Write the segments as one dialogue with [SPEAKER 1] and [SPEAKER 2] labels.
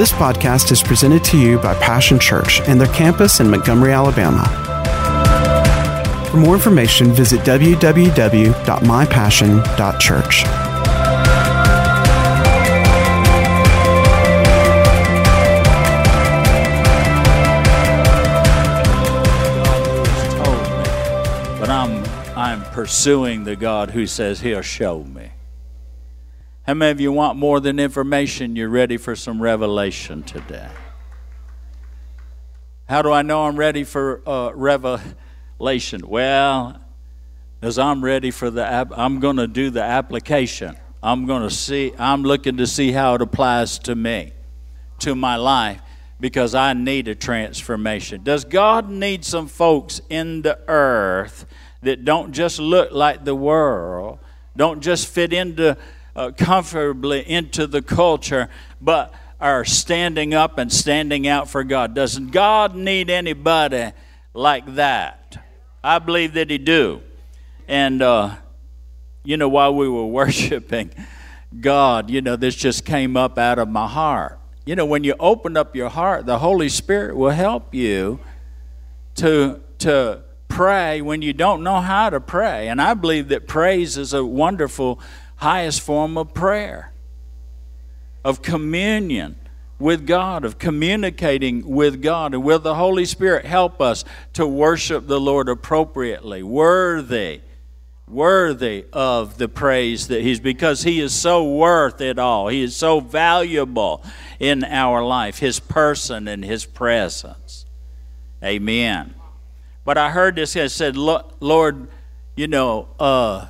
[SPEAKER 1] This podcast is presented to you by Passion Church and their campus in Montgomery, Alabama. For more information, visit www.mypassion.church.
[SPEAKER 2] but I'm I'm pursuing the God who says He'll show me. How many of you want more than information? You're ready for some revelation today. How do I know I'm ready for uh, revelation? Well, as I'm ready for the I'm going to do the application. I'm going to see. I'm looking to see how it applies to me, to my life, because I need a transformation. Does God need some folks in the earth that don't just look like the world, don't just fit into uh, comfortably into the culture, but are standing up and standing out for God? Doesn't God need anybody like that? I believe that He do. And uh, you know, while we were worshiping God, you know, this just came up out of my heart. You know, when you open up your heart, the Holy Spirit will help you to to pray when you don't know how to pray. And I believe that praise is a wonderful highest form of prayer, of communion with God, of communicating with God. And will the Holy Spirit help us to worship the Lord appropriately, worthy, worthy of the praise that He's, because He is so worth it all. He is so valuable in our life, His person and His presence. Amen. But I heard this guy said, Lord, you know, uh,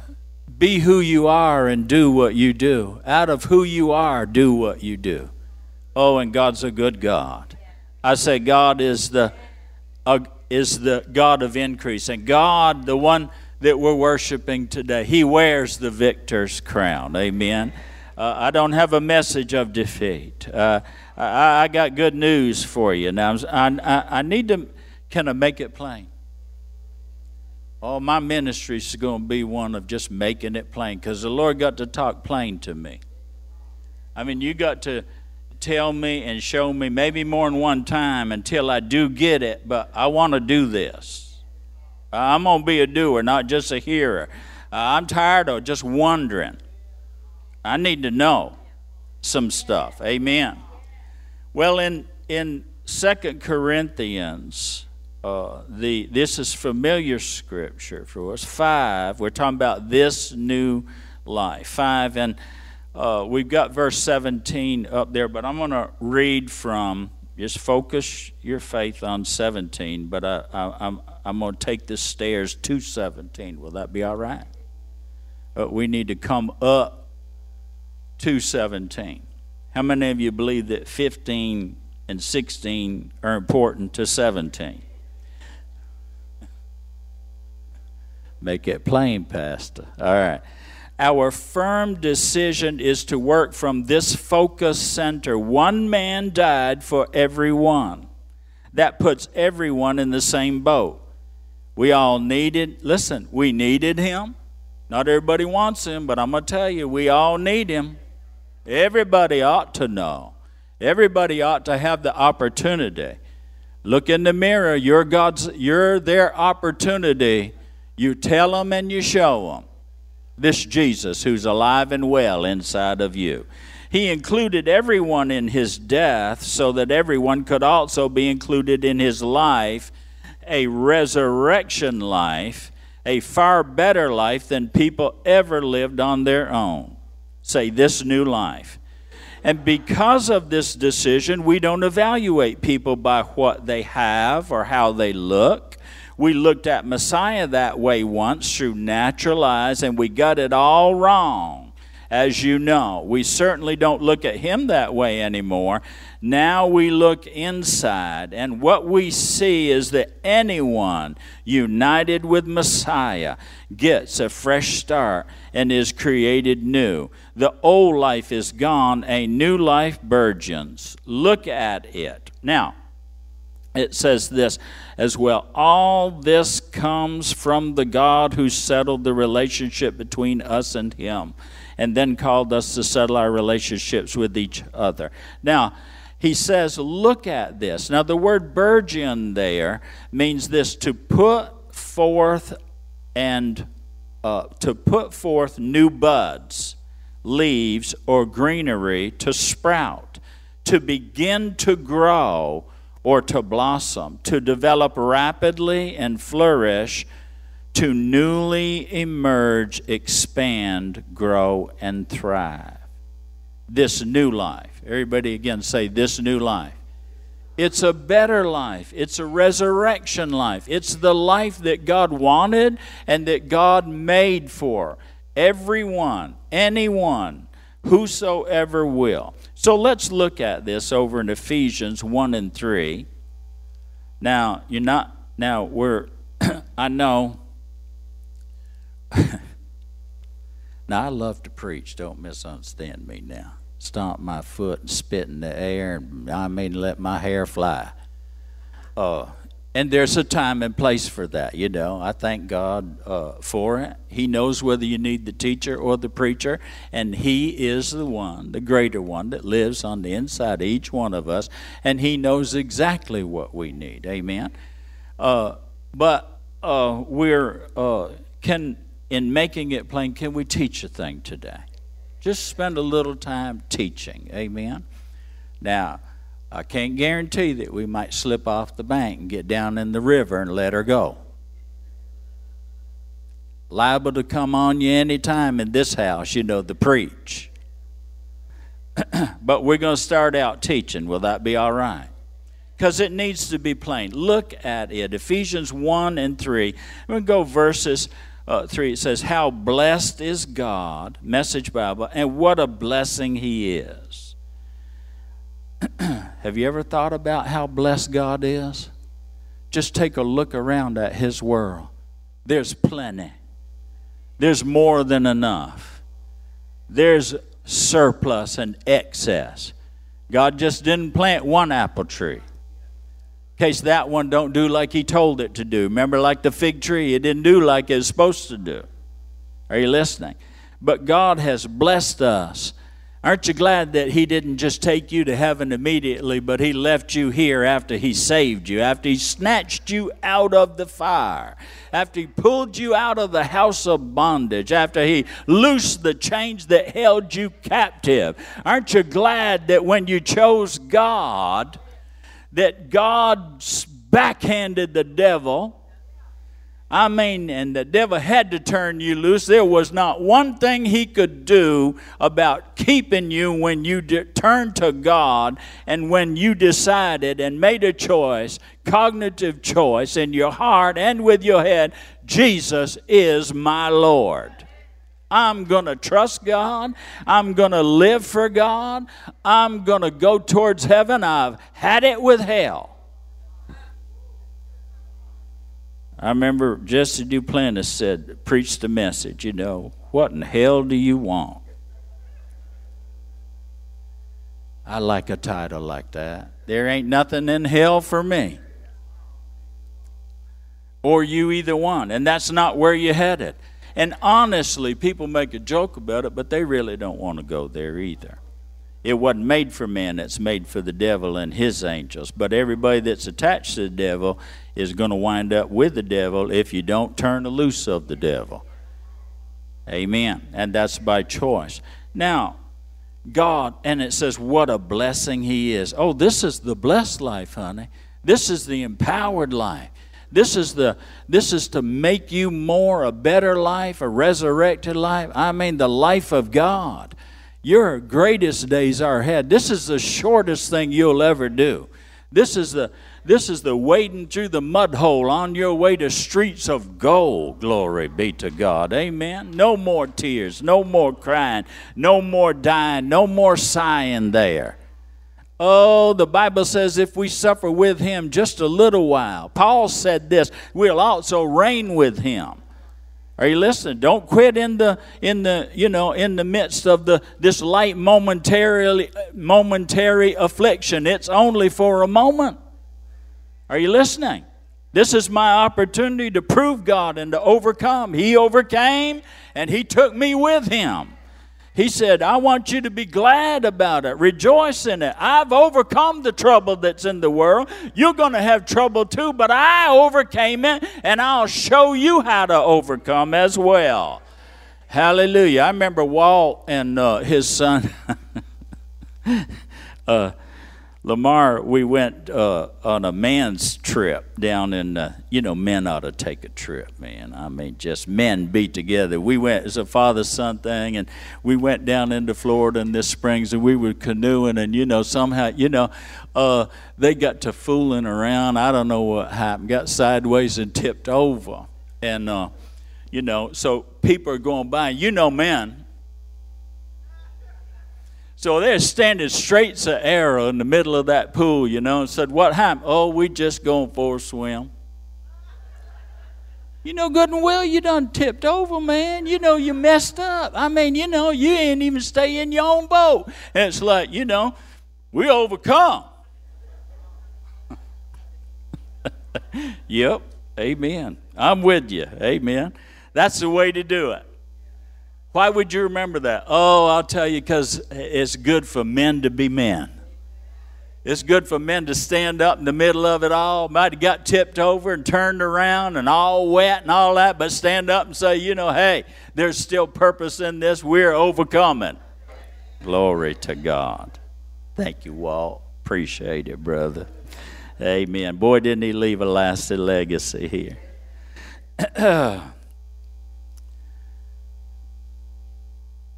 [SPEAKER 2] be who you are and do what you do. Out of who you are, do what you do. Oh, and God's a good God. I say God is the uh, is the God of increase, and God, the one that we're worshiping today, He wears the victor's crown. Amen. Uh, I don't have a message of defeat. Uh, I, I, got good news for you. Now, I, I, I need to kind of make it plain. Oh, my ministry is going to be one of just making it plain because the Lord got to talk plain to me. I mean, you got to tell me and show me maybe more than one time until I do get it, but I want to do this. I'm going to be a doer, not just a hearer. I'm tired of just wondering. I need to know some stuff. Amen. Well, in, in Second Corinthians, uh, the this is familiar scripture for us. Five, we're talking about this new life. Five, and uh, we've got verse 17 up there, but I'm going to read from. Just focus your faith on 17, but I, I, I'm I'm going to take the stairs to 17. Will that be all right? Uh, we need to come up to 17. How many of you believe that 15 and 16 are important to 17? Make it plain, Pastor. All right. Our firm decision is to work from this focus center. One man died for everyone. That puts everyone in the same boat. We all needed, listen, we needed him. Not everybody wants him, but I'm going to tell you, we all need him. Everybody ought to know. Everybody ought to have the opportunity. Look in the mirror. You're God's, you're their opportunity you tell them and you show them this Jesus who's alive and well inside of you. He included everyone in his death so that everyone could also be included in his life, a resurrection life, a far better life than people ever lived on their own. Say, this new life. And because of this decision, we don't evaluate people by what they have or how they look. We looked at Messiah that way once through natural eyes, and we got it all wrong, as you know. We certainly don't look at him that way anymore. Now we look inside, and what we see is that anyone united with Messiah gets a fresh start and is created new. The old life is gone, a new life burgeons. Look at it. Now, it says this as well all this comes from the God who settled the relationship between us and Him and then called us to settle our relationships with each other. Now, he says, Look at this. Now, the word burgeon there means this to put forth and uh, to put forth new buds, leaves, or greenery to sprout, to begin to grow or to blossom, to develop rapidly and flourish, to newly emerge, expand, grow, and thrive. This new life. Everybody again say, This new life. It's a better life. It's a resurrection life. It's the life that God wanted and that God made for everyone, anyone, whosoever will. So let's look at this over in Ephesians 1 and 3. Now, you're not, now we're, I know, now I love to preach, don't misunderstand me now. Stomp my foot and spit in the air, and I mean, let my hair fly. Uh, and there's a time and place for that, you know. I thank God uh, for it. He knows whether you need the teacher or the preacher, and He is the one, the greater one, that lives on the inside of each one of us, and He knows exactly what we need. Amen. Uh, but uh, we're uh, can in making it plain. Can we teach a thing today? Just spend a little time teaching. Amen. Now I can't guarantee that we might slip off the bank and get down in the river and let her go. Liable to come on you any time in this house, you know, the preach. but we're going to start out teaching. Will that be all right? Because it needs to be plain. Look at it. Ephesians 1 and 3. We're going to go verses uh, 3. It says, How blessed is God, Message Bible, and what a blessing He is. Have you ever thought about how blessed God is? Just take a look around at His world. There's plenty, there's more than enough, there's surplus and excess. God just didn't plant one apple tree. In case that one don't do like he told it to do. Remember like the fig tree, it didn't do like it was supposed to do. Are you listening? But God has blessed us Aren't you glad that He didn't just take you to heaven immediately, but He left you here after He saved you, after He snatched you out of the fire, after He pulled you out of the house of bondage, after He loosed the chains that held you captive? Aren't you glad that when you chose God, that God backhanded the devil? I mean, and the devil had to turn you loose. There was not one thing he could do about keeping you when you de- turned to God and when you decided and made a choice, cognitive choice in your heart and with your head Jesus is my Lord. I'm going to trust God. I'm going to live for God. I'm going to go towards heaven. I've had it with hell. I remember Jesse Duplantis said, Preach the message, you know, what in hell do you want? I like a title like that. There ain't nothing in hell for me. Or you either one. And that's not where you're headed. And honestly, people make a joke about it, but they really don't want to go there either. It wasn't made for men, it's made for the devil and his angels. But everybody that's attached to the devil is going to wind up with the devil if you don't turn loose of the devil. Amen. And that's by choice. Now, God, and it says, what a blessing He is. Oh, this is the blessed life, honey. This is the empowered life. This is the this is to make you more a better life, a resurrected life. I mean the life of God. Your greatest days are ahead. This is the shortest thing you'll ever do. This is the this is the wading through the mud hole on your way to streets of gold. Glory be to God. Amen. No more tears, no more crying, no more dying, no more sighing there. Oh, the Bible says if we suffer with him just a little while, Paul said this, we'll also reign with him. Are you listening? Don't quit in the in the you know in the midst of the this light momentarily momentary affliction. It's only for a moment. Are you listening? This is my opportunity to prove God and to overcome. He overcame and he took me with him. He said, I want you to be glad about it, rejoice in it. I've overcome the trouble that's in the world. You're going to have trouble too, but I overcame it, and I'll show you how to overcome as well. Hallelujah. I remember Walt and uh, his son. uh, Lamar, we went uh, on a man's trip down in, uh, you know, men ought to take a trip, man. I mean, just men be together. We went, it's a father son thing, and we went down into Florida in this springs, and we were canoeing, and, you know, somehow, you know, uh, they got to fooling around. I don't know what happened, got sideways and tipped over. And, uh, you know, so people are going by. You know, men, so they're standing straight as an arrow in the middle of that pool, you know, and said, What happened? Oh, we just going for a swim. You know good and well you done tipped over, man. You know you messed up. I mean, you know, you ain't even stay in your own boat. And it's like, you know, we overcome. yep. Amen. I'm with you. Amen. That's the way to do it. Why would you remember that? Oh, I'll tell you, because it's good for men to be men. It's good for men to stand up in the middle of it all. Might have got tipped over and turned around and all wet and all that, but stand up and say, you know, hey, there's still purpose in this. We're overcoming. Glory to God. Thank you, Walt. Appreciate it, brother. Amen. Boy, didn't he leave a lasting legacy here.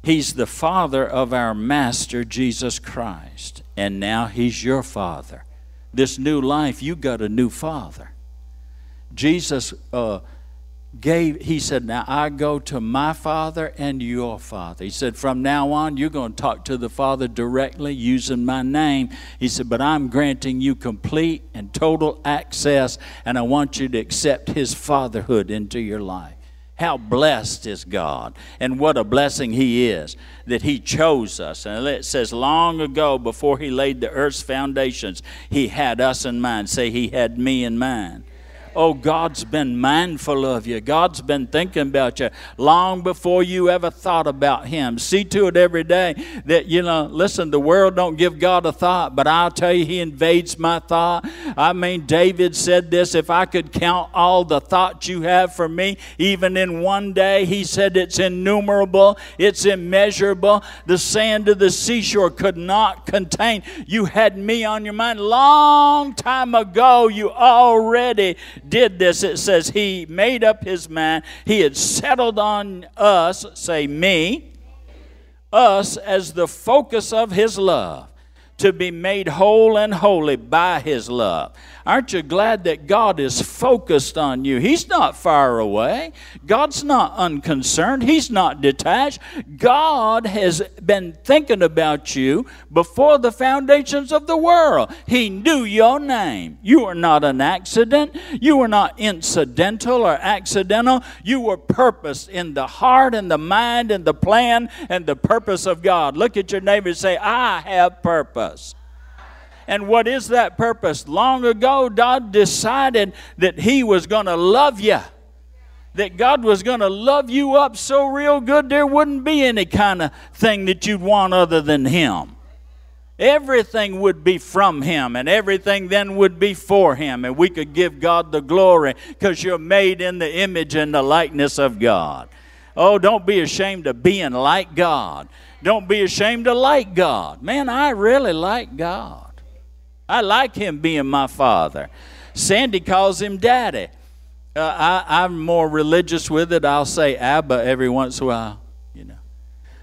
[SPEAKER 2] He's the Father of our Master Jesus Christ, and now He's your Father. This new life, you got a new Father. Jesus uh, gave, He said, Now I go to my Father and your Father. He said, From now on, you're going to talk to the Father directly using my name. He said, But I'm granting you complete and total access, and I want you to accept His fatherhood into your life. How blessed is God, and what a blessing He is that He chose us. And it says, long ago, before He laid the earth's foundations, He had us in mind. Say, He had me in mind. Oh, God's been mindful of you. God's been thinking about you long before you ever thought about Him. See to it every day that, you know, listen, the world don't give God a thought, but I'll tell you, He invades my thought. I mean, David said this if I could count all the thoughts you have for me, even in one day, he said it's innumerable, it's immeasurable. The sand of the seashore could not contain. You had me on your mind long time ago. You already did this, it says he made up his mind. He had settled on us, say me, us as the focus of his love to be made whole and holy by His love. Aren't you glad that God is focused on you? He's not far away. God's not unconcerned. He's not detached. God has been thinking about you before the foundations of the world. He knew your name. You are not an accident. You are not incidental or accidental. You were purposed in the heart and the mind and the plan and the purpose of God. Look at your neighbor and say, I have purpose purpose. And what is that purpose? Long ago, God decided that He was going to love you. That God was going to love you up so real good there wouldn't be any kind of thing that you'd want other than Him. Everything would be from Him, and everything then would be for Him, and we could give God the glory because you're made in the image and the likeness of God. Oh, don't be ashamed of being like God. Don't be ashamed to like God. Man, I really like God. I like Him being my Father. Sandy calls Him Daddy. Uh, I, I'm more religious with it. I'll say Abba every once in a while. You know,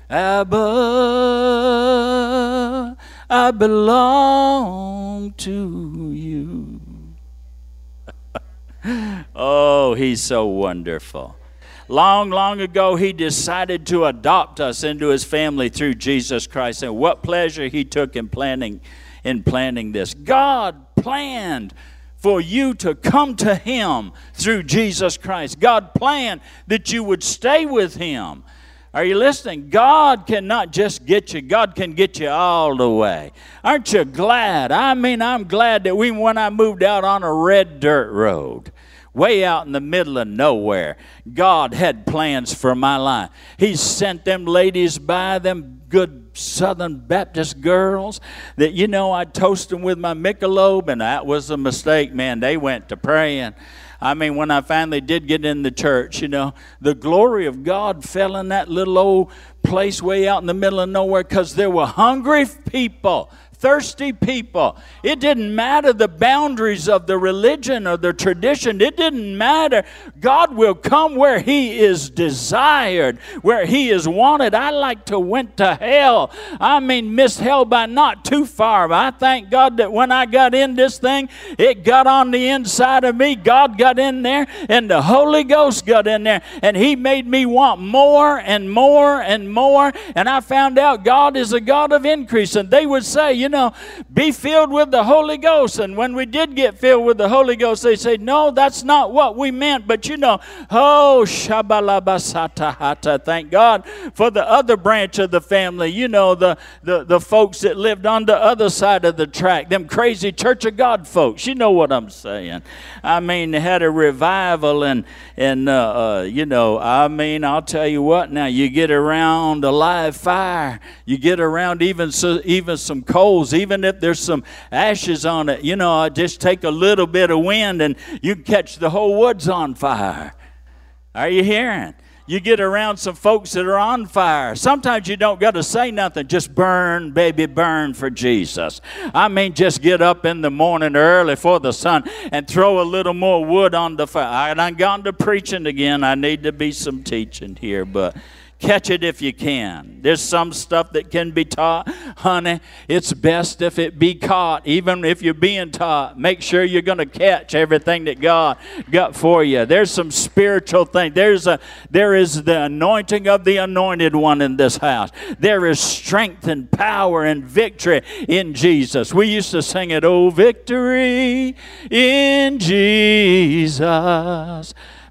[SPEAKER 2] Abba, I belong to you. oh, He's so wonderful. Long, long ago, He decided to adopt us into His family through Jesus Christ. And what pleasure He took in planning, in planning this. God planned for you to come to Him through Jesus Christ. God planned that you would stay with Him. Are you listening? God cannot just get you, God can get you all the way. Aren't you glad? I mean, I'm glad that we, when I moved out on a red dirt road, way out in the middle of nowhere. God had plans for my life. He sent them ladies by, them good Southern Baptist girls, that, you know, I'd toast them with my Michelob, and that was a mistake, man. They went to praying. I mean, when I finally did get in the church, you know, the glory of God fell in that little old place way out in the middle of nowhere because there were hungry people thirsty people. It didn't matter the boundaries of the religion or the tradition. It didn't matter. God will come where He is desired, where He is wanted. I like to went to hell. I mean, missed hell by not too far. But I thank God that when I got in this thing, it got on the inside of me. God got in there, and the Holy Ghost got in there, and He made me want more and more and more. And I found out God is a God of increase. And they would say, you know, be filled with the Holy Ghost. And when we did get filled with the Holy Ghost, they say, no, that's not what we meant. But you know, oh, shabalabasatahata. Thank God for the other branch of the family. You know, the, the, the folks that lived on the other side of the track, them crazy Church of God folks. You know what I'm saying. I mean, they had a revival, and, and uh, uh, you know, I mean, I'll tell you what now, you get around a live fire, you get around even, so, even some coals even if there's some ashes on it, you know, just take a little bit of wind and you catch the whole woods on fire. Are you hearing? You get around some folks that are on fire. Sometimes you don't got to say nothing. Just burn, baby, burn for Jesus. I mean, just get up in the morning early for the sun and throw a little more wood on the fire. And I done gone to preaching again. I need to be some teaching here, but Catch it if you can. There's some stuff that can be taught. Honey, it's best if it be caught. Even if you're being taught, make sure you're going to catch everything that God got for you. There's some spiritual thing. There's a there is the anointing of the anointed one in this house. There is strength and power and victory in Jesus. We used to sing it, "Oh victory in Jesus."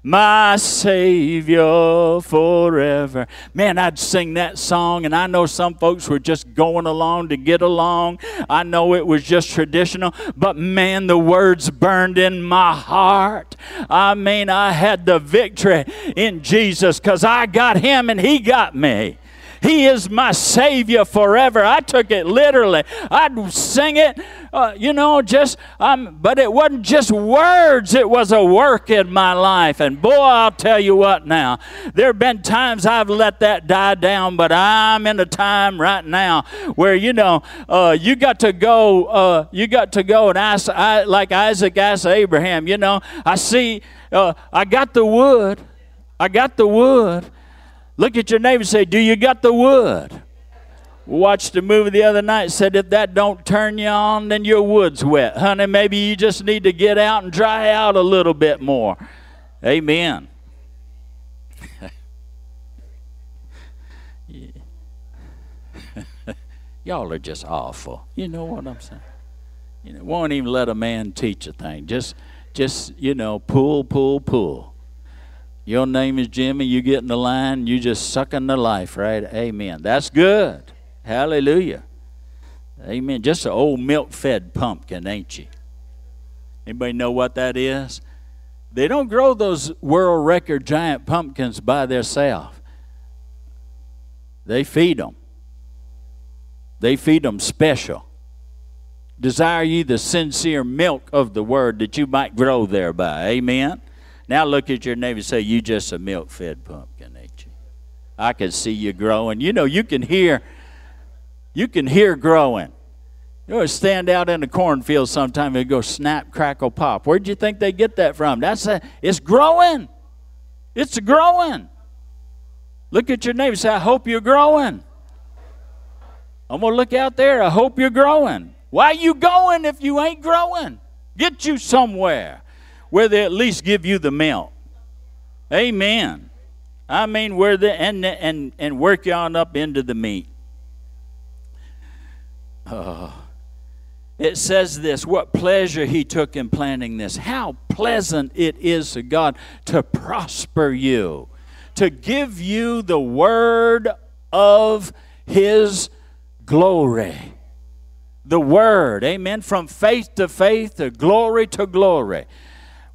[SPEAKER 2] My Savior forever. Man, I'd sing that song, and I know some folks were just going along to get along. I know it was just traditional, but man, the words burned in my heart. I mean, I had the victory in Jesus because I got Him and He got me. He is my Savior forever. I took it literally. I'd sing it, uh, you know, just, um, but it wasn't just words, it was a work in my life. And boy, I'll tell you what now, there have been times I've let that die down, but I'm in a time right now where, you know, uh, you got to go, uh, you got to go and ask, I, like Isaac asked Abraham, you know, I see, uh, I got the wood. I got the wood. Look at your neighbor and say, Do you got the wood? Watched a movie the other night, said if that don't turn you on, then your wood's wet. Honey, maybe you just need to get out and dry out a little bit more. Amen. Y'all are just awful. You know what I'm saying? You know, won't even let a man teach a thing. Just just, you know, pull, pull, pull. Your name is Jimmy. You get in the line. You just sucking the life, right? Amen. That's good. Hallelujah. Amen. Just an old milk-fed pumpkin, ain't you? Anybody know what that is? They don't grow those world record giant pumpkins by themselves. They feed them. They feed them special. Desire ye the sincere milk of the word that you might grow thereby. Amen. Now look at your neighbor and say, You just a milk fed pumpkin, ain't you? I can see you growing. You know, you can hear, you can hear growing. You know, stand out in the cornfield sometime and go snap, crackle, pop. Where'd you think they get that from? That's a, it's growing. It's growing. Look at your neighbor say, I hope you're growing. I'm to look out there. I hope you're growing. Why you going if you ain't growing? Get you somewhere where they at least give you the milk. Amen. I mean, where the and and and work you on up into the meat. Oh. It says this what pleasure he took in planning this. How pleasant it is to God to prosper you, to give you the word of his glory. The word, amen, from faith to faith, to glory to glory.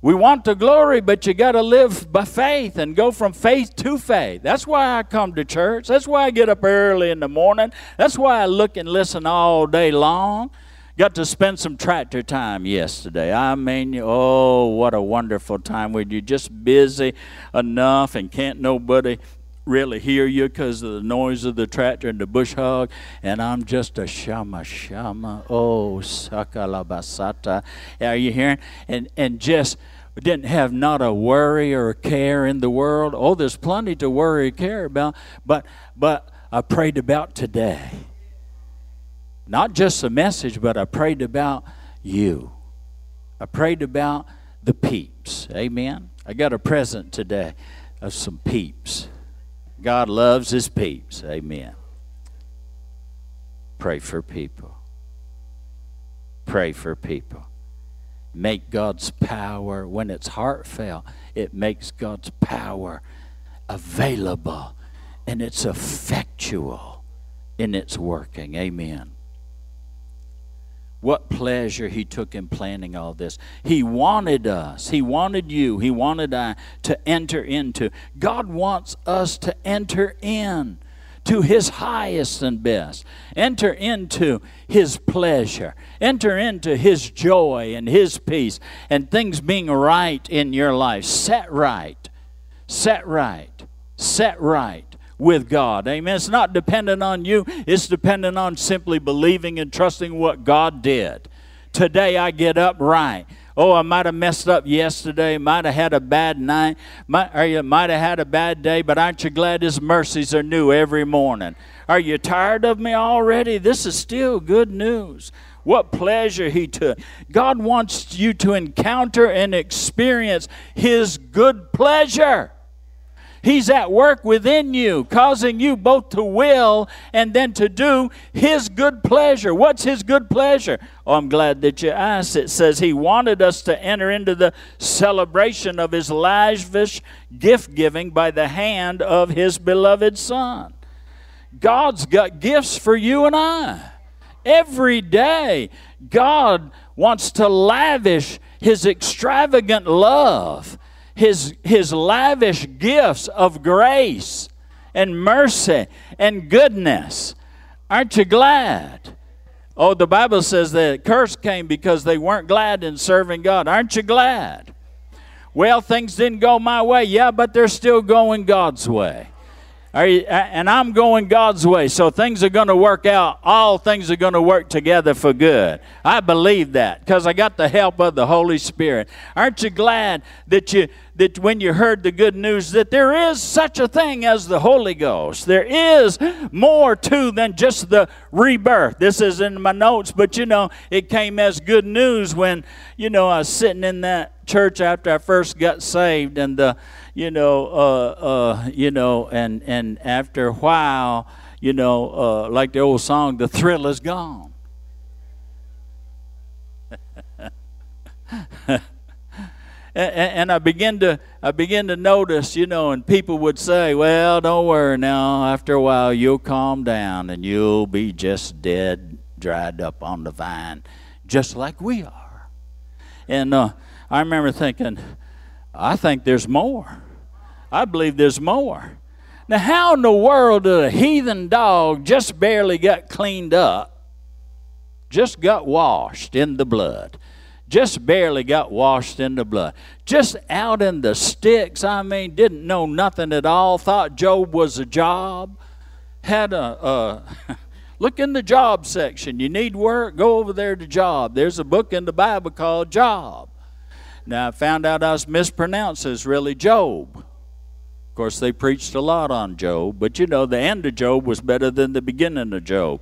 [SPEAKER 2] We want the glory, but you got to live by faith and go from faith to faith. That's why I come to church. That's why I get up early in the morning. That's why I look and listen all day long. Got to spend some tractor time yesterday. I mean, oh, what a wonderful time when you're just busy enough and can't nobody really hear you because of the noise of the tractor and the bush hog. And I'm just a shama shama. Oh, sakalabasata. Are you hearing? And, and just didn't have not a worry or a care in the world. Oh, there's plenty to worry and care about. But, but I prayed about today. Not just the message, but I prayed about you. I prayed about the peeps. Amen. I got a present today of some peeps. God loves his peeps. Amen. Pray for people. Pray for people. Make God's power, when it's heartfelt, it makes God's power available and it's effectual in its working. Amen. What pleasure he took in planning all this. He wanted us, he wanted you, he wanted I to enter into. God wants us to enter in to his highest and best. Enter into his pleasure. Enter into his joy and his peace and things being right in your life. Set right. Set right. Set right with God. Amen. It's not dependent on you, it's dependent on simply believing and trusting what God did. Today I get up right. Oh, I might have messed up yesterday, might have had a bad night, might, or you might have had a bad day, but aren't you glad His mercies are new every morning? Are you tired of me already? This is still good news. What pleasure He took. God wants you to encounter and experience His good pleasure. He's at work within you, causing you both to will and then to do His good pleasure. What's His good pleasure? Oh, I'm glad that you asked. It says He wanted us to enter into the celebration of His lavish gift giving by the hand of His beloved Son. God's got gifts for you and I. Every day, God wants to lavish His extravagant love his, his lavish gifts of grace and mercy and goodness. Aren't you glad? Oh, the Bible says that curse came because they weren't glad in serving God. Aren't you glad? Well, things didn't go my way. Yeah, but they're still going God's way. And I'm going God's way, so things are going to work out. All things are going to work together for good. I believe that because I got the help of the Holy Spirit. Aren't you glad that you that when you heard the good news that there is such a thing as the Holy Ghost? There is more to than just the rebirth. This is in my notes, but you know it came as good news when you know I was sitting in that church after I first got saved, and the you know, uh, uh, you know, and and after a while, you know, uh, like the old song, the thrill is gone. and, and I begin to I begin to notice, you know, and people would say, "Well, don't worry now. After a while, you'll calm down and you'll be just dead, dried up on the vine, just like we are." And uh, I remember thinking, I think there's more. I believe there's more. Now, how in the world did a heathen dog just barely got cleaned up, just got washed in the blood, just barely got washed in the blood, just out in the sticks? I mean, didn't know nothing at all, thought Job was a job, had a. a Look in the job section. You need work? Go over there to job. There's a book in the Bible called Job. Now I found out I was mispronounced. It's really Job. Of course, they preached a lot on Job, but you know, the end of Job was better than the beginning of Job.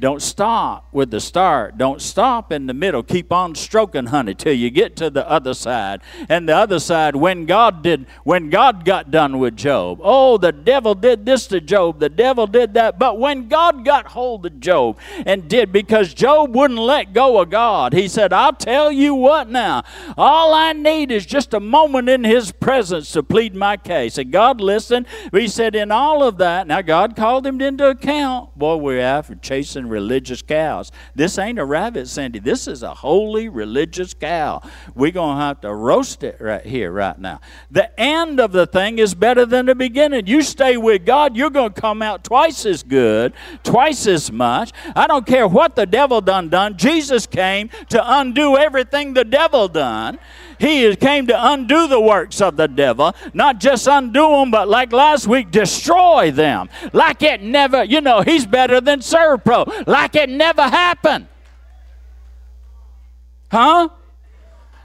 [SPEAKER 2] Don't stop with the start. Don't stop in the middle. Keep on stroking, honey, till you get to the other side. And the other side, when God did, when God got done with Job. Oh, the devil did this to Job. The devil did that. But when God got hold of Job and did, because Job wouldn't let go of God, he said, I'll tell you what now. All I need is just a moment in his presence to plead my case. And God listened. He said, in all of that, now God called him into account. Boy, we're after chasing religious cows. This ain't a rabbit, Cindy. This is a holy religious cow. We're going to have to roast it right here, right now. The end of the thing is better than the beginning. You stay with God, you're going to come out twice as good, twice as much. I don't care what the devil done done. Jesus came to undo everything the devil done. He came to undo the works of the devil, not just undo them, but like last week, destroy them. Like it never, you know, he's better than Servpro. Like it never happened. Huh?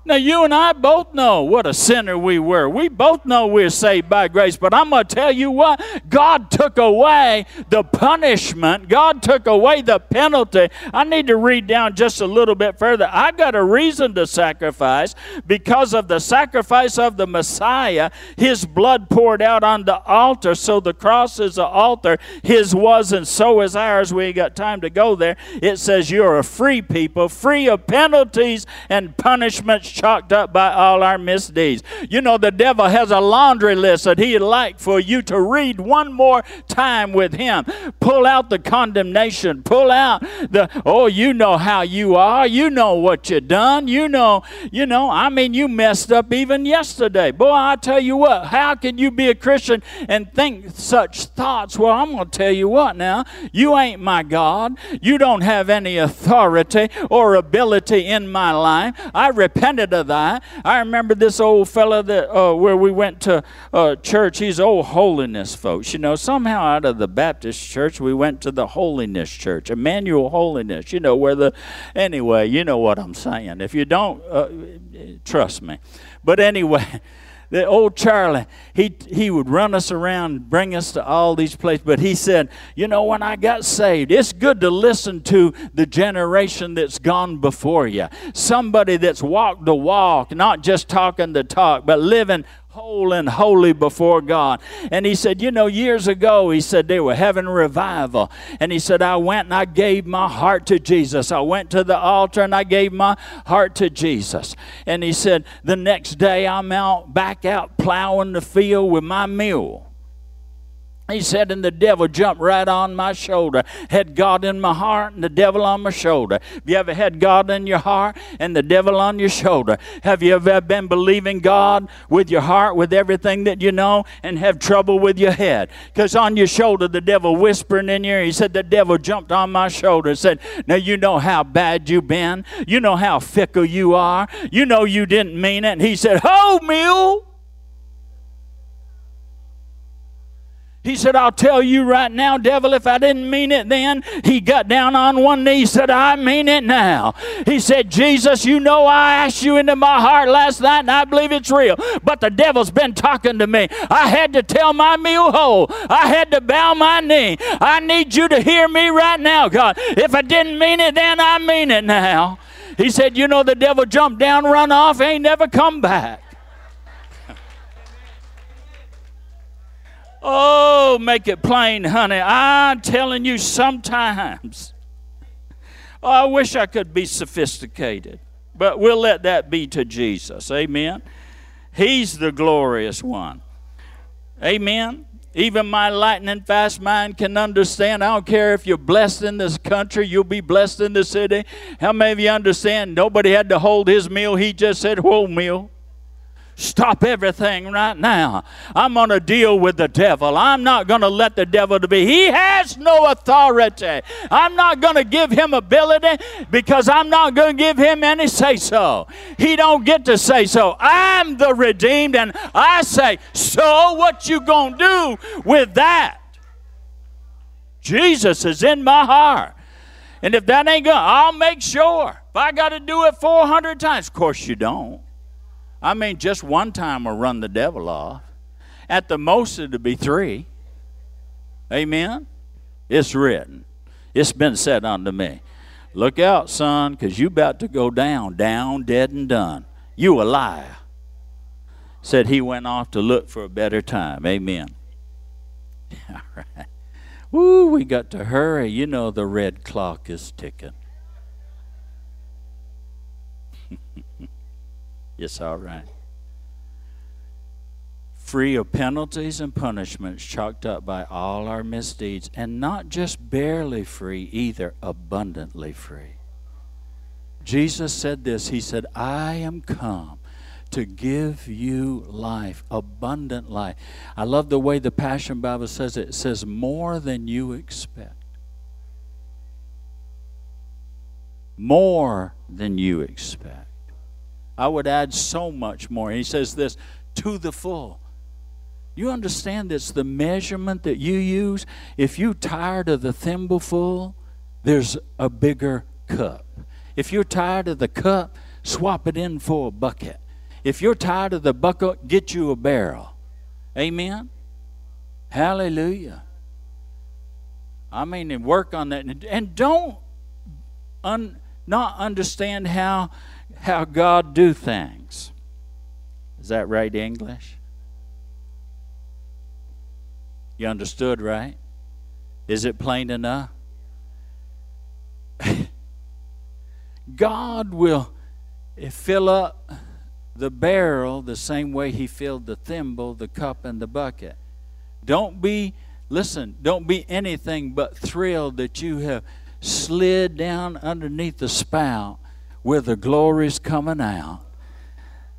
[SPEAKER 2] Now, you and I both know what a sinner we were. We both know we're saved by grace. But I'm going to tell you what God took away the punishment, God took away the penalty. I need to read down just a little bit further. I got a reason to sacrifice because of the sacrifice of the Messiah. His blood poured out on the altar. So the cross is the altar. His was, and so is ours. We ain't got time to go there. It says you're a free people, free of penalties and punishments chalked up by all our misdeeds. You know, the devil has a laundry list that he'd like for you to read one more time with him. Pull out the condemnation. Pull out the, oh, you know how you are. You know what you done. You know, you know, I mean, you messed up even yesterday. Boy, I tell you what, how can you be a Christian and think such thoughts? Well, I'm going to tell you what now. You ain't my God. You don't have any authority or ability in my life. I repented of that. I remember this old fellow that uh, where we went to uh, church. He's old holiness folks. You know, somehow out of the Baptist church, we went to the holiness church, Emmanuel Holiness. You know where the anyway. You know what I'm saying. If you don't, uh, trust me. But anyway the old Charlie, he, he would run us around, bring us to all these places. But he said, You know, when I got saved, it's good to listen to the generation that's gone before you. Somebody that's walked the walk, not just talking the talk, but living whole and holy before God. And he said, You know, years ago, he said they were having revival. And he said, I went and I gave my heart to Jesus. I went to the altar and I gave my heart to Jesus. And he said, The next day I'm out, back out plowing the field with my mule. He said, and the devil jumped right on my shoulder. Had God in my heart and the devil on my shoulder. Have you ever had God in your heart and the devil on your shoulder? Have you ever been believing God with your heart, with everything that you know, and have trouble with your head? Because on your shoulder, the devil whispering in your ear, he said, the devil jumped on my shoulder and said, Now you know how bad you've been. You know how fickle you are. You know you didn't mean it. And he said, Ho, mule. He said, I'll tell you right now, devil, if I didn't mean it then. He got down on one knee, said, I mean it now. He said, Jesus, you know I asked you into my heart last night and I believe it's real. But the devil's been talking to me. I had to tell my mule whole. I had to bow my knee. I need you to hear me right now, God. If I didn't mean it then, I mean it now. He said, You know, the devil jumped down, run off, ain't never come back. Oh, make it plain, honey. I'm telling you, sometimes. Oh, I wish I could be sophisticated, but we'll let that be to Jesus. Amen. He's the glorious one. Amen. Even my lightning fast mind can understand. I don't care if you're blessed in this country, you'll be blessed in the city. How many of you understand? Nobody had to hold his meal, he just said, Whole meal. Stop everything right now. I'm going to deal with the devil. I'm not going to let the devil to be. He has no authority. I'm not going to give him ability because I'm not going to give him any say so. He don't get to say so. I'm the redeemed and I say, "So what you going to do with that?" Jesus is in my heart. And if that ain't going, I'll make sure. If I got to do it 400 times, of course you don't. I mean, just one time will run the devil off. At the most, it'll be three. Amen? It's written. It's been said unto me. Look out, son, because you about to go down, down, dead and done. You a liar. Said he went off to look for a better time. Amen. All right. Woo, we got to hurry. You know the red clock is ticking. It's all right. free of penalties and punishments chalked up by all our misdeeds, and not just barely free, either abundantly free. Jesus said this He said, I am come to give you life, abundant life. I love the way the Passion Bible says it. It says, more than you expect. More than you expect. I would add so much more. He says this to the full. You understand it's the measurement that you use? If you're tired of the thimbleful, there's a bigger cup. If you're tired of the cup, swap it in for a bucket. If you're tired of the bucket, get you a barrel. Amen? Hallelujah. I mean, and work on that. And don't un, not understand how, how God do things. Is that right English? You understood, right? Is it plain enough? God will eh, fill up the barrel the same way He filled the thimble, the cup, and the bucket. Don't be, listen, don't be anything but thrilled that you have slid down underneath the spout where the glory's coming out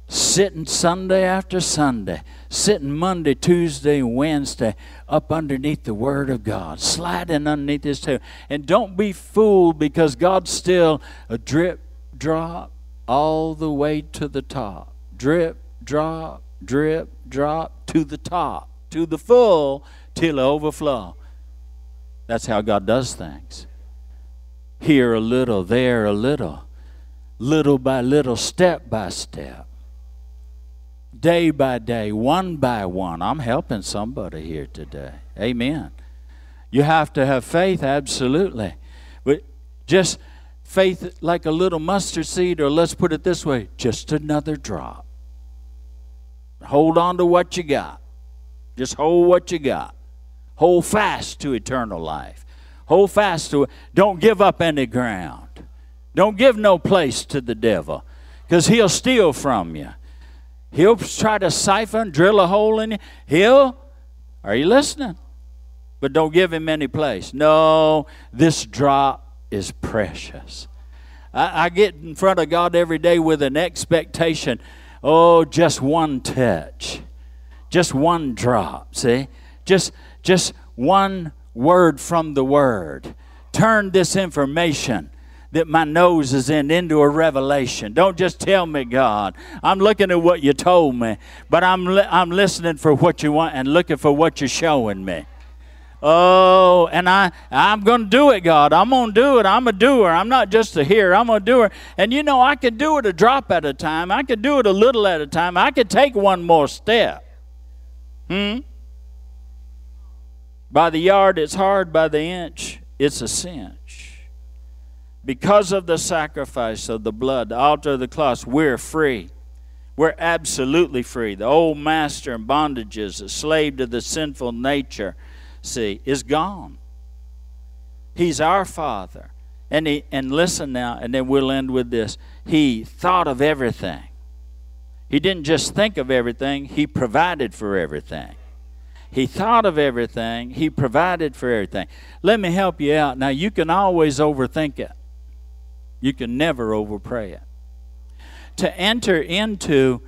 [SPEAKER 2] sitting Sunday after Sunday, sitting Monday, Tuesday, Wednesday up underneath the Word of God, sliding underneath this table. And don't be fooled because God's still a drip, drop all the way to the top. Drip, drop, drip, drop to the top, to the full, till it overflow. That's how God does things. Here a little, there a little, little by little, step by step day by day, one by one. I'm helping somebody here today. Amen. You have to have faith, absolutely. But just faith like a little mustard seed, or let's put it this way just another drop. Hold on to what you got. Just hold what you got. Hold fast to eternal life. Hold fast to it. Don't give up any ground. Don't give no place to the devil because he'll steal from you. He'll try to siphon, drill a hole in you. He'll, are you listening? But don't give him any place. No, this drop is precious. I, I get in front of God every day with an expectation. Oh, just one touch, just one drop. See, just just one word from the Word. Turn this information that my nose is in into a revelation. Don't just tell me, God. I'm looking at what you told me, but I'm, li- I'm listening for what you want and looking for what you're showing me. Oh, and I, I'm going to do it, God. I'm going to do it. I'm a doer. I'm not just a hearer. I'm a doer. And you know, I could do it a drop at a time. I could do it a little at a time. I could take one more step. Hmm? By the yard, it's hard. By the inch, it's a sin because of the sacrifice of the blood, the altar of the cross, we're free. We're absolutely free. The old master and bondages, the slave to the sinful nature, see, is gone. He's our Father. And, he, and listen now, and then we'll end with this. He thought of everything. He didn't just think of everything, He provided for everything. He thought of everything, He provided for everything. Let me help you out. Now, you can always overthink it. You can never overpray it. To enter into,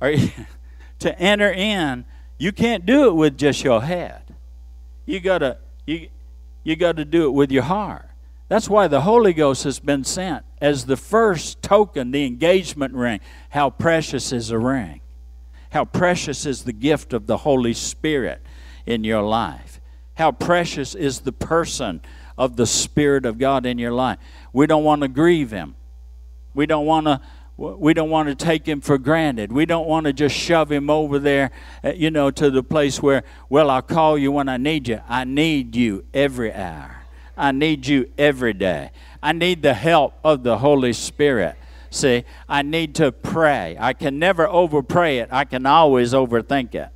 [SPEAKER 2] or to enter in, you can't do it with just your head. You gotta you you gotta do it with your heart. That's why the Holy Ghost has been sent as the first token, the engagement ring. How precious is a ring? How precious is the gift of the Holy Spirit in your life? How precious is the person of the Spirit of God in your life? We don't want to grieve him. We don't want to we don't want to take him for granted. We don't want to just shove him over there, uh, you know, to the place where, well, I'll call you when I need you. I need you every hour. I need you every day. I need the help of the Holy Spirit. See, I need to pray. I can never overpray it. I can always overthink it.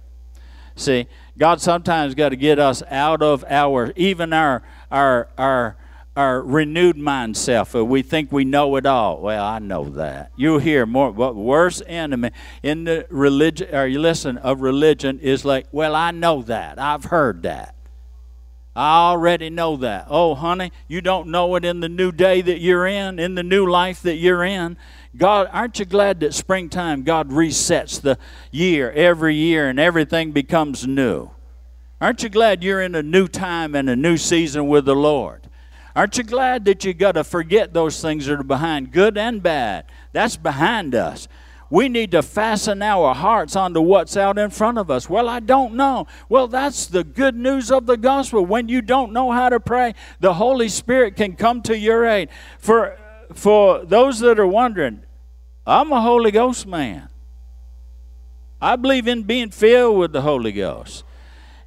[SPEAKER 2] See, God sometimes got to get us out of our even our our our our renewed mind self. We think we know it all. Well, I know that. You hear more. What worst enemy in the religion? Are you listen? Of religion is like, well, I know that. I've heard that. I already know that. Oh, honey, you don't know it in the new day that you're in, in the new life that you're in. God, aren't you glad that springtime God resets the year every year and everything becomes new? Aren't you glad you're in a new time and a new season with the Lord? Aren't you glad that you got to forget those things that are behind, good and bad? That's behind us. We need to fasten our hearts onto what's out in front of us. Well, I don't know. Well, that's the good news of the gospel. When you don't know how to pray, the Holy Spirit can come to your aid. For for those that are wondering, I'm a Holy Ghost man. I believe in being filled with the Holy Ghost.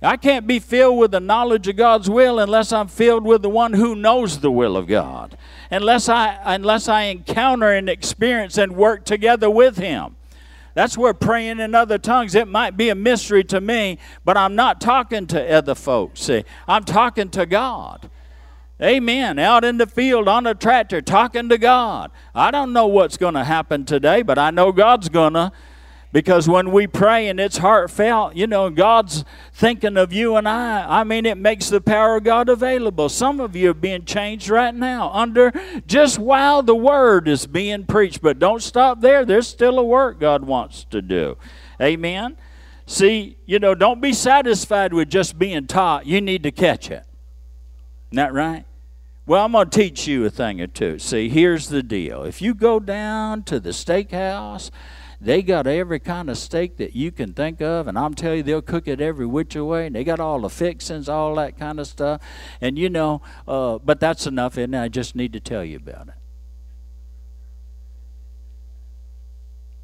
[SPEAKER 2] I can't be filled with the knowledge of God's will unless I'm filled with the one who knows the will of God. Unless I unless I encounter and experience and work together with him. That's where praying in other tongues, it might be a mystery to me, but I'm not talking to other folks. See, I'm talking to God. Amen. Out in the field on a tractor talking to God. I don't know what's going to happen today, but I know God's going to. Because when we pray and it's heartfelt, you know, God's thinking of you and I. I mean, it makes the power of God available. Some of you are being changed right now under just while the word is being preached. But don't stop there. There's still a work God wants to do. Amen. See, you know, don't be satisfied with just being taught. You need to catch it. Isn't that right? Well, I'm going to teach you a thing or two. See, here's the deal. If you go down to the steakhouse, they got every kind of steak that you can think of, and I'm telling you, they'll cook it every which way. And they got all the fixings, all that kind of stuff. And you know, uh, but that's enough, and I just need to tell you about it.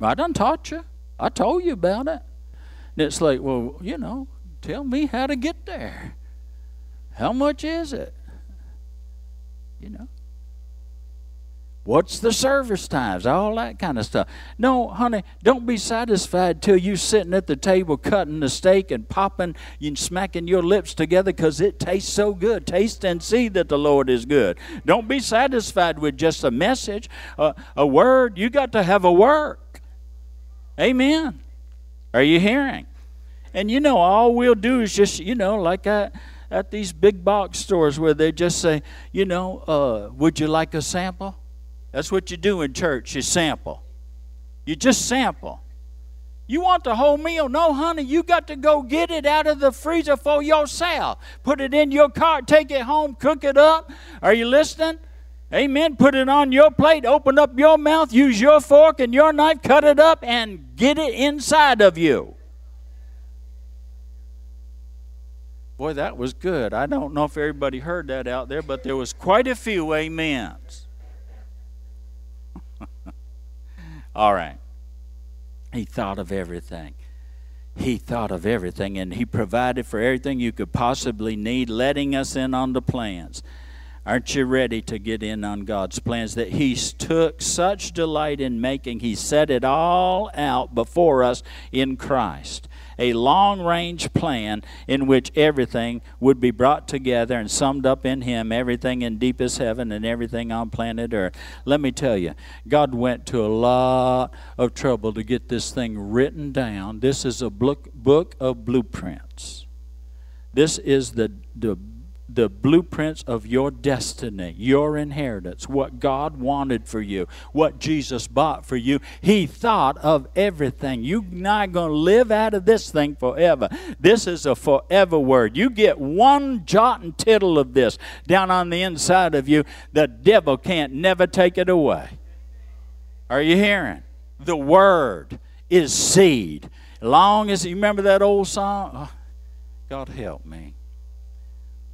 [SPEAKER 2] I done taught you. I told you about it. And it's like, well, you know, tell me how to get there. How much is it? you know. What's the service times? All that kind of stuff. No, honey, don't be satisfied till you're sitting at the table cutting the steak and popping and smacking your lips together because it tastes so good. Taste and see that the Lord is good. Don't be satisfied with just a message, a, a word. You got to have a work. Amen. Are you hearing? And you know, all we'll do is just, you know, like I at these big box stores where they just say, you know, uh, would you like a sample? That's what you do in church, you sample. You just sample. You want the whole meal? No, honey, you got to go get it out of the freezer for yourself. Put it in your cart, take it home, cook it up. Are you listening? Amen. Put it on your plate, open up your mouth, use your fork and your knife, cut it up, and get it inside of you. Boy, that was good. I don't know if everybody heard that out there, but there was quite a few amens. All right. He thought of everything. He thought of everything, and He provided for everything you could possibly need, letting us in on the plans. Aren't you ready to get in on God's plans that He took such delight in making? He set it all out before us in Christ a long range plan in which everything would be brought together and summed up in Him, everything in deepest heaven and everything on planet Earth. Let me tell you, God went to a lot of trouble to get this thing written down. This is a book, book of blueprints. This is the, the the blueprints of your destiny, your inheritance, what God wanted for you, what Jesus bought for you. He thought of everything. You're not going to live out of this thing forever. This is a forever word. You get one jot and tittle of this down on the inside of you, the devil can't never take it away. Are you hearing? The word is seed. Long as you remember that old song, oh, God help me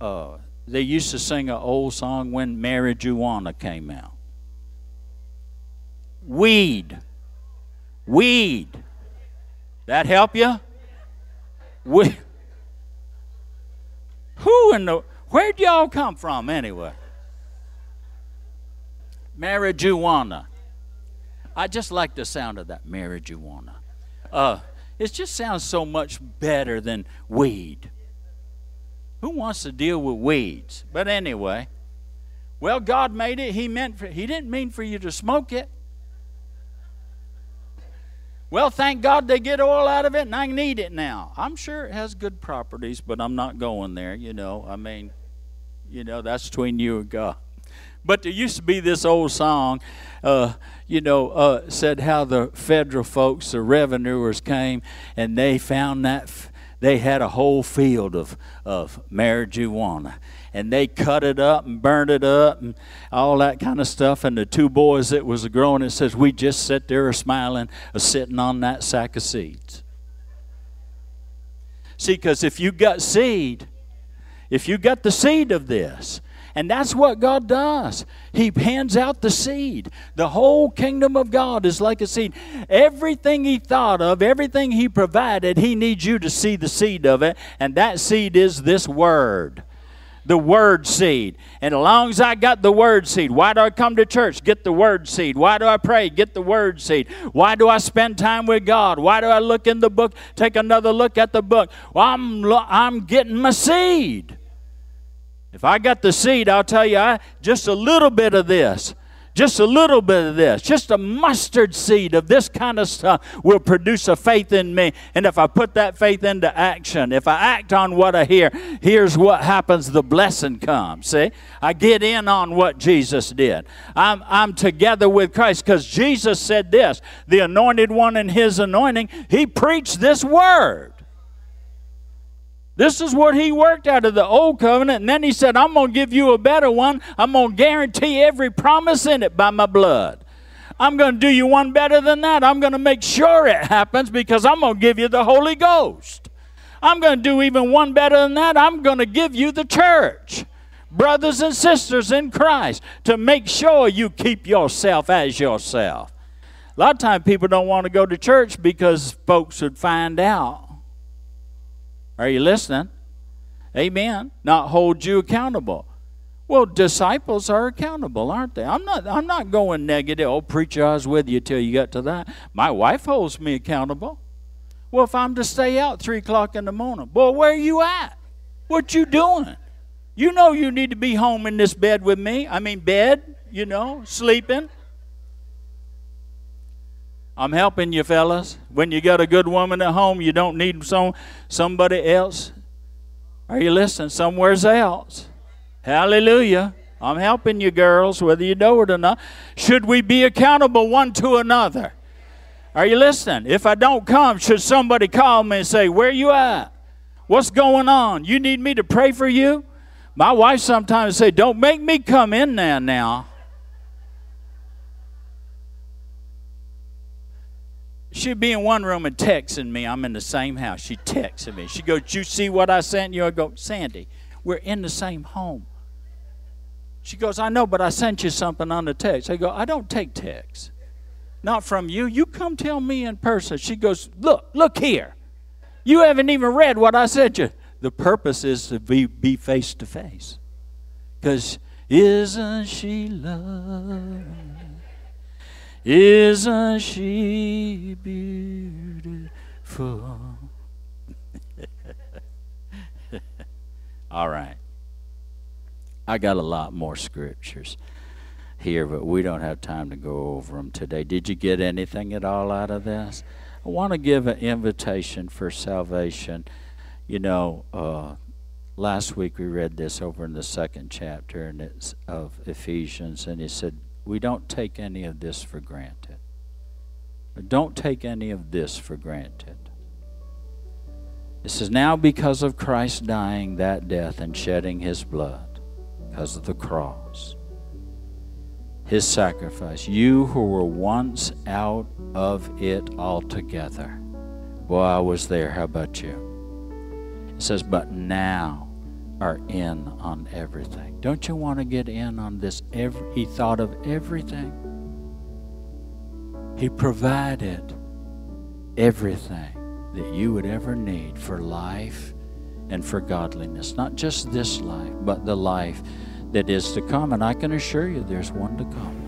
[SPEAKER 2] uh, they used to sing an old song when marijuana came out. Weed. Weed. That help you? We, who in the where'd y'all come from anyway? Marijuana. I just like the sound of that marijuana. Uh, it just sounds so much better than weed. Who wants to deal with weeds? But anyway, Well, God made it. He meant for, He didn't mean for you to smoke it. Well, thank God they get oil out of it and I need it now. I'm sure it has good properties, but I'm not going there, you know. I mean, you know, that's between you and God. But there used to be this old song, uh, you know, uh, said how the federal folks, the revenuers came and they found that they had a whole field of, of marijuana and they cut it up and burned it up and all that kind of stuff. And the two boys that was growing, it says, we just sit there smiling, uh, sitting on that sack of seeds. See, because if you got seed, if you got the seed of this, and that's what God does. He hands out the seed. The whole kingdom of God is like a seed. Everything He thought of, everything He provided, He needs you to see the seed of it. And that seed is this word the word seed. And as long as I got the word seed, why do I come to church? Get the word seed. Why do I pray? Get the word seed. Why do I spend time with God? Why do I look in the book, take another look at the book? Well, I'm, I'm getting my seed. If I got the seed, I'll tell you, I, just a little bit of this just a little bit of this, just a mustard seed of this kind of stuff will produce a faith in me. And if I put that faith into action, if I act on what I hear, here's what happens the blessing comes. See? I get in on what Jesus did. I'm, I'm together with Christ because Jesus said this the anointed one in his anointing, he preached this word. This is what he worked out of the old covenant. And then he said, I'm going to give you a better one. I'm going to guarantee every promise in it by my blood. I'm going to do you one better than that. I'm going to make sure it happens because I'm going to give you the Holy Ghost. I'm going to do even one better than that. I'm going to give you the church, brothers and sisters in Christ, to make sure you keep yourself as yourself. A lot of times people don't want to go to church because folks would find out. Are you listening? Amen. Not hold you accountable. Well, disciples are accountable, aren't they? I'm not I'm not going negative. Oh, preacher, I was with you till you got to that. My wife holds me accountable. Well, if I'm to stay out three o'clock in the morning, boy, where are you at? What you doing? You know you need to be home in this bed with me. I mean bed, you know, sleeping. I'm helping you, fellas. When you got a good woman at home, you don't need some, somebody else. Are you listening? Somewhere's else. Hallelujah. I'm helping you, girls, whether you know it or not. Should we be accountable one to another? Are you listening? If I don't come, should somebody call me and say, Where you at? What's going on? You need me to pray for you? My wife sometimes say, Don't make me come in there now. She'd be in one room and texting me. I'm in the same house. She texted me. She goes, You see what I sent you? I go, Sandy, we're in the same home. She goes, I know, but I sent you something on the text. I go, I don't take texts. Not from you. You come tell me in person. She goes, Look, look here. You haven't even read what I sent you. The purpose is to be, be face to face. Because isn't she lovely? Isn't she beautiful? All right. I got a lot more scriptures here, but we don't have time to go over them today. Did you get anything at all out of this? I want to give an invitation for salvation. You know, uh, last week we read this over in the second chapter and it's of Ephesians, and he said, we don't take any of this for granted. Don't take any of this for granted. It says, Now because of Christ dying that death and shedding his blood, because of the cross, his sacrifice, you who were once out of it altogether. Boy, I was there. How about you? It says, But now are in on everything. Don't you want to get in on this? Every, he thought of everything. He provided everything that you would ever need for life and for godliness. Not just this life, but the life that is to come. And I can assure you there's one to come.